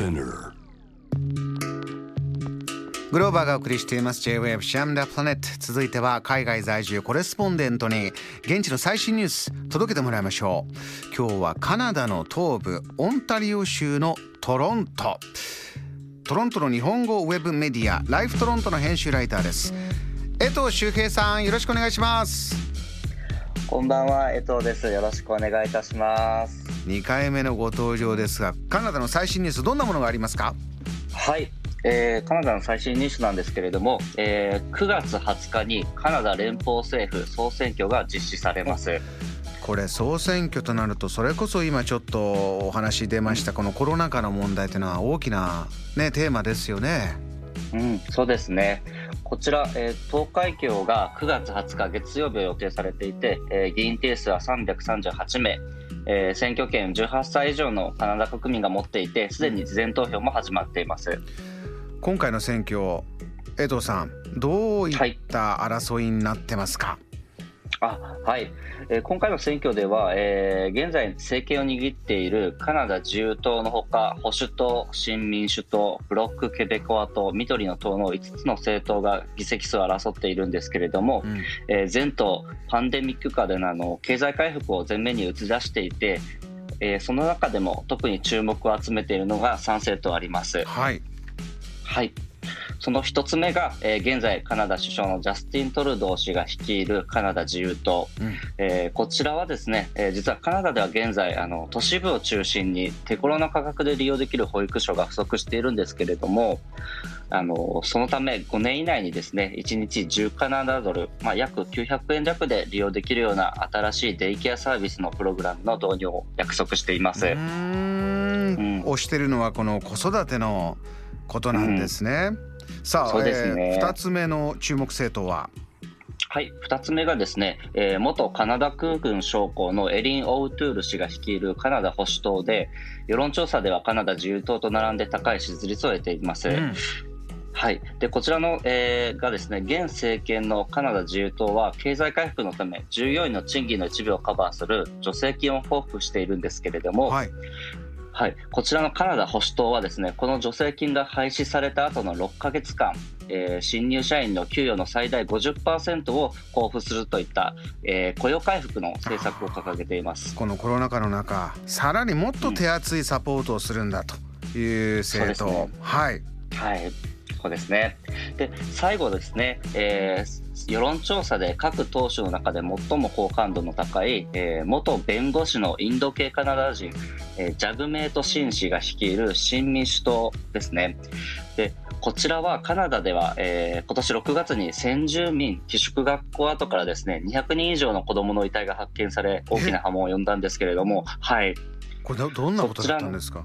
Spinner. グローバーがお送りしています。J-Wave JAM THE PLANET 続いては海外在住コレスポンデントに現地の最新ニュース届けてもらいましょう。今日はカナダの東部オンタリオ州のトロント。トロントの日本語ウェブメディアライフトロントの編集ライターです。江藤修平さんよろしくお願いします。こんばんは江藤です。よろしくお願いいたします2回目のご登場ですがカナダの最新ニュースどんなものがありますか？はい。えー、カナダの最新ニュースなんですけれども、えー、9月20日にカナダ連邦政府総選挙が実施されます。これ総選挙となるとそれこそ今ちょっとお話出ましたこのコロナ禍の問題というのは大きな、ね、テーマですよね。うん、そうですね。こちら、えー、投開票が9月20日月曜日を予定されていて、えー、議員定数は338名、えー、選挙権18歳以上のカナダ国民が持っていて、すでに事前投票も始まっています。今回の選挙江藤さんどういった争いになってますか、はい、あはい、えー、今回の選挙では、えー、現在政権を握っているカナダ自由党のほか保守党、新民主党、ブロック・ケベコア党、緑の党の5つの政党が議席数を争っているんですけれども、うん、えー、前党パンデミック下でのあの経済回復を前面に打ち出していて、えー、その中でも特に注目を集めているのが3政党あります。はい。はいその一つ目が、えー、現在カナダ首相のジャスティン・トルドー氏が率いるカナダ自由党、うん、えー、こちらはですね、えー、実はカナダでは現在あの都市部を中心に手頃な価格で利用できる保育所が不足しているんですけれどもあのそのため5年以内にですね1日10カナダドル、まあ、約900円弱で利用できるような新しいデイケアサービスのプログラムの導入を約束しています。うん、推してるのはこの子育てのことなんですね。うん、さあ、ね。えー、2つ目の注目政党は？はい、2つ目がですね、えー、元カナダ空軍将校のエリン・オウトゥール氏が率いるカナダ保守党で世論調査ではカナダ自由党と並んで高い支持率を得ています。うん。はい、でこちらの、えー、がですね現政権のカナダ自由党は経済回復のため従業員の賃金の一部をカバーする助成金を交付しているんですけれども、はい、はい、こちらのカナダ保守党はですねこの助成金が廃止された後の6か月間、えー、新入社員の給与の最大50%を交付するといった、えー、雇用回復の政策を掲げています。このコロナ禍の中さらにもっと手厚いサポートをするんだという政党、うんね、はい、はい。そうですね。で、最後ですね、えー、世論調査で各党首の中で最も好感度の高い、えー、元弁護士のインド系カナダ人、えー、ジャグメイト・シン氏が率いる新民主党ですね。で、こちらはカナダでは、えー、今年6月に先住民寄宿学校跡からですね、200人以上の子供の遺体が発見され、大きな波紋を呼んだんですけれども、はい。これどんなことだったんですか？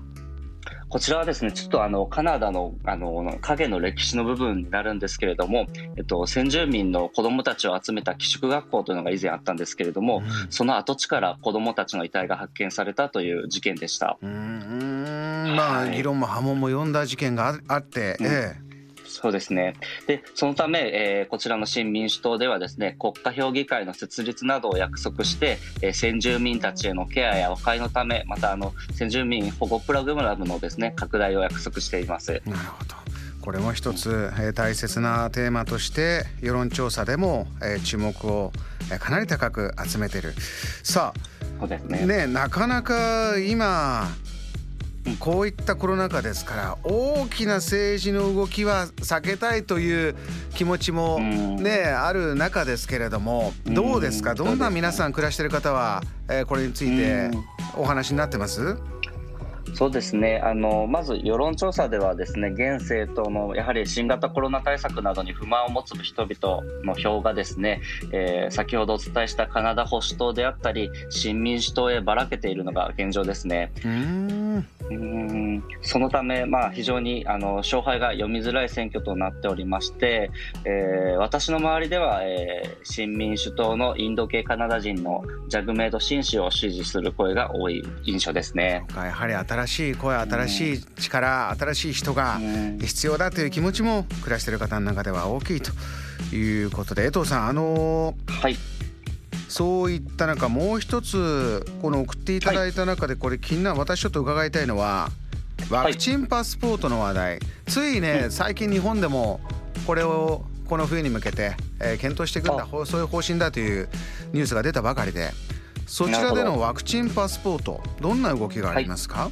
こちらはですね、ちょっとあの、カナダの、あの、影の歴史の部分になるんですけれども、えっと、先住民の子供たちを集めた寄宿学校というのが以前あったんですけれども、うん、その跡地から子供たちの遺体が発見されたという事件でした。うん、まあ、議論も波紋も呼んだ事件があって、うん、ええ。そうですね。で、そのため、えー、こちらの新民主党ではですね、国家評議会の設立などを約束して、えー、先住民たちへのケアや和解のため、またあの先住民保護プログラムのですね、拡大を約束しています。なるほど。これも一つ、えー、大切なテーマとして世論調査でも、えー、注目を、えー、かなり高く集めてる。さあ、そうですねねなかなか今こういったコロナ禍ですから大きな政治の動きは避けたいという気持ちもね、ある中ですけれどもどうですか？どんな皆さん暮らしてる方は、えこれについてお話になってます？そうですねあのまず世論調査ではですね現政党のやはり新型コロナ対策などに不満を持つ人々の票がですね、えー、先ほどお伝えしたカナダ保守党であったり新民主党へばらけているのが現状ですね。うんそのため、まあ、非常にあの勝敗が読みづらい選挙となっておりまして、えー、私の周りでは、えー、新民主党のインド系カナダ人のジャグメイド新氏を支持する声が多い印象ですね。やはり新しい声新しい力、新しい人が必要だという気持ちも暮らしている方の中では大きいということで江藤さんあのー、はい。そういった中もう一つこの送っていただいた中でこれ気になる私ちょっと伺いたいのはワクチンパスポートの話題、はい、ついね最近日本でもこれをこの冬に向けて、えー、検討していくんだそういう方針だというニュースが出たばかりでそちらでのワクチンパスポートどんな動きがありますか、はい。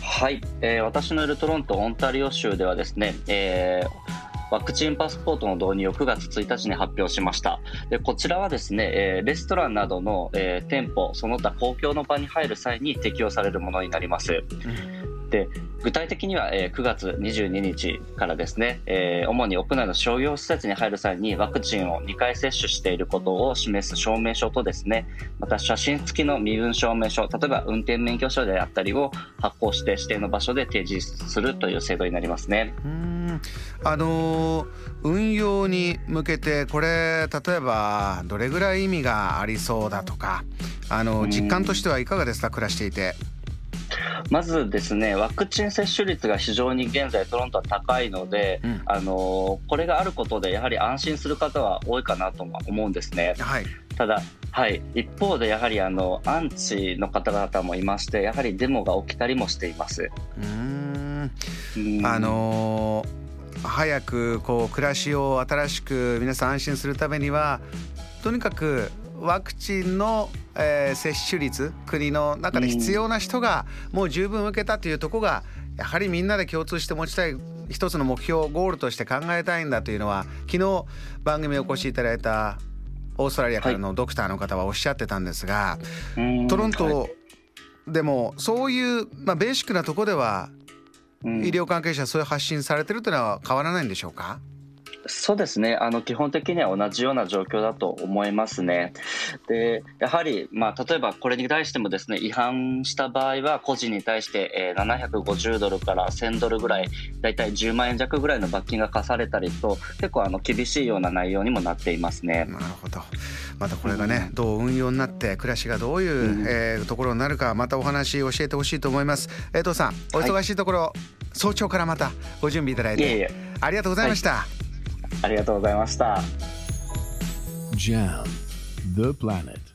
はい、えー、私のいるトロントオンタリオ州ではですね、えー、ワクチンパスポートの導入を9月1日に発表しました。でこちらはですね、えー、レストランなどの、えー、店舗その他公共の場に入る際に適用されるものになります、うんで具体的には、えー、9月22日からですね、えー、主に屋内の商業施設に入る際にワクチンを2回接種していることを示す証明書とですねまた写真付きの身分証明書例えば運転免許証であったりを発行して指定の場所で提示するという制度になりますね。うんあのー、運用に向けてこれ例えばどれぐらい意味がありそうだとかあの実感としてはいかがですか暮らしていて。まずですねワクチン接種率が非常に現在トロントは高いので、うん、あのこれがあることでやはり安心する方は多いかなと思うんですね。はい、ただはい、一方でやはりあのアンチの方々もいましてやはりデモが起きたりもしています。うん。あのー、早くこう暮らしを新しく皆さん安心するためにはとにかくワクチンの、えー、接種率国の中で必要な人がもう十分受けたというとこがやはりみんなで共通して持ちたい一つの目標ゴールとして考えたいんだというのは昨日番組にお越しいただいたオーストラリアからのドクターの方はおっしゃってたんですが、はい、トロントでもそういう、まあ、ベーシックなとこでは医療関係者そういう発信されてるというのは変わらないんでしょうか？そうですねあの基本的には同じような状況だと思いますね。でやはり、まあ、例えばこれに対してもですね違反した場合は個人に対して、えー、750ドルから1000ドルぐらいだいたい10万円弱ぐらいの罰金が課されたりと結構あの厳しいような内容にもなっていますね。なるほどまたこれがね、うん、どう運用になって暮らしがどういう、うん、えー、ところになるかまたお話教えてほしいと思います。江藤さんお忙しいところ、はい、早朝からまたご準備いただいてありがとうございました。はいありがとうございました。JAM The Planet